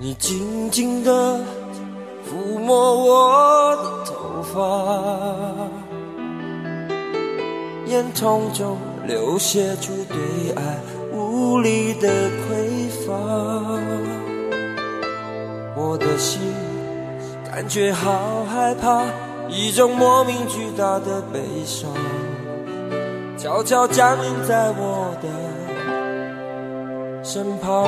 你静静地抚摸我的头发，眼瞳中流泻出对爱无力的匮乏。我的心感觉好害怕，一种莫名巨大的悲伤，悄悄降临在我的身旁。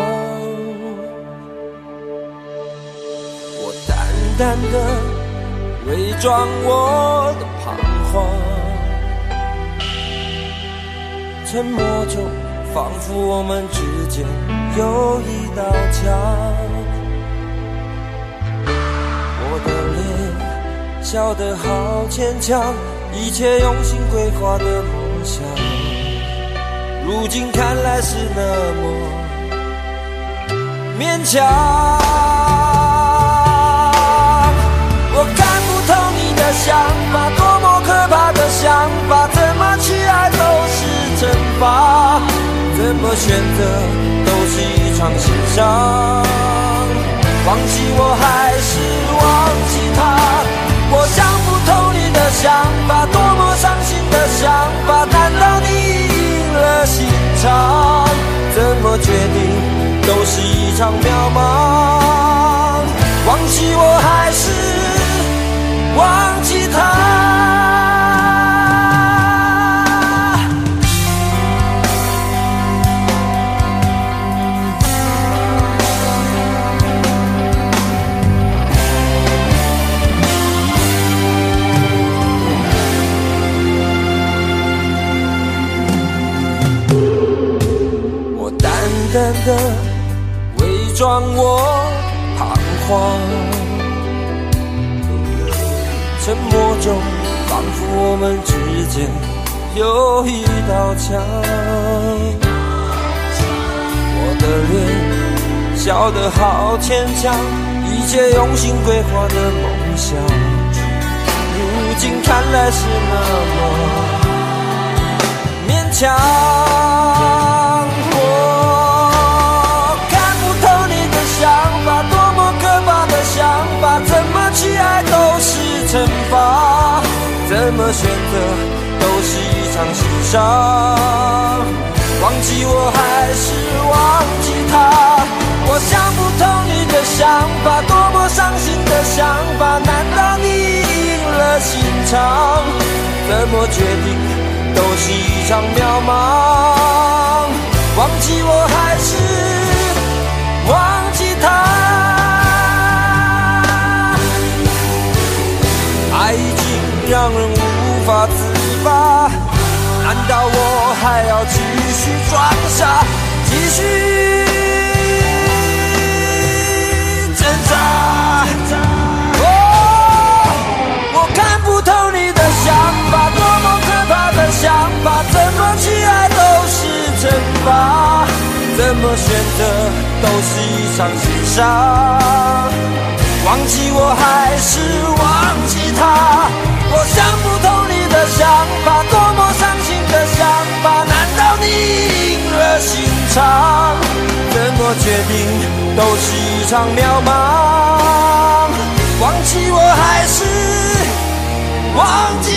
淡的伪装我的彷徨，沉默中仿佛我们之间有一道墙。我的脸笑得好牵强，一切用心规划的梦想，如今看来是那么勉强。么选择都是一场心伤。忘记我还是忘记他，我想不透你的想法，多么伤心的想法！难道你赢了心肠？怎么决定都是一场渺茫。忘记我还是。忘的伪装我彷徨。沉默中，仿佛我们之间有一道墙。我的脸笑得好牵强，一切用心规划的梦想，如今看来是那么勉强。选择都是一场心伤。忘记我还是忘记他，我想不通你的想法，多么伤心的想法。难道你赢了心肠？怎么决定都是一场渺茫。忘记我还是忘记他。爱已经让人无无法自拔，难道我还要继续装傻，继续挣扎？哦，我看不透你的想法，多么可怕的想法！怎么去爱都是惩罚，怎么选择都是一场心伤。忘记我还是忘记他，我想不通你的想法，多么伤心的想法，难道你已了心肠？怎么决定都是一场渺茫，忘记我还是忘记。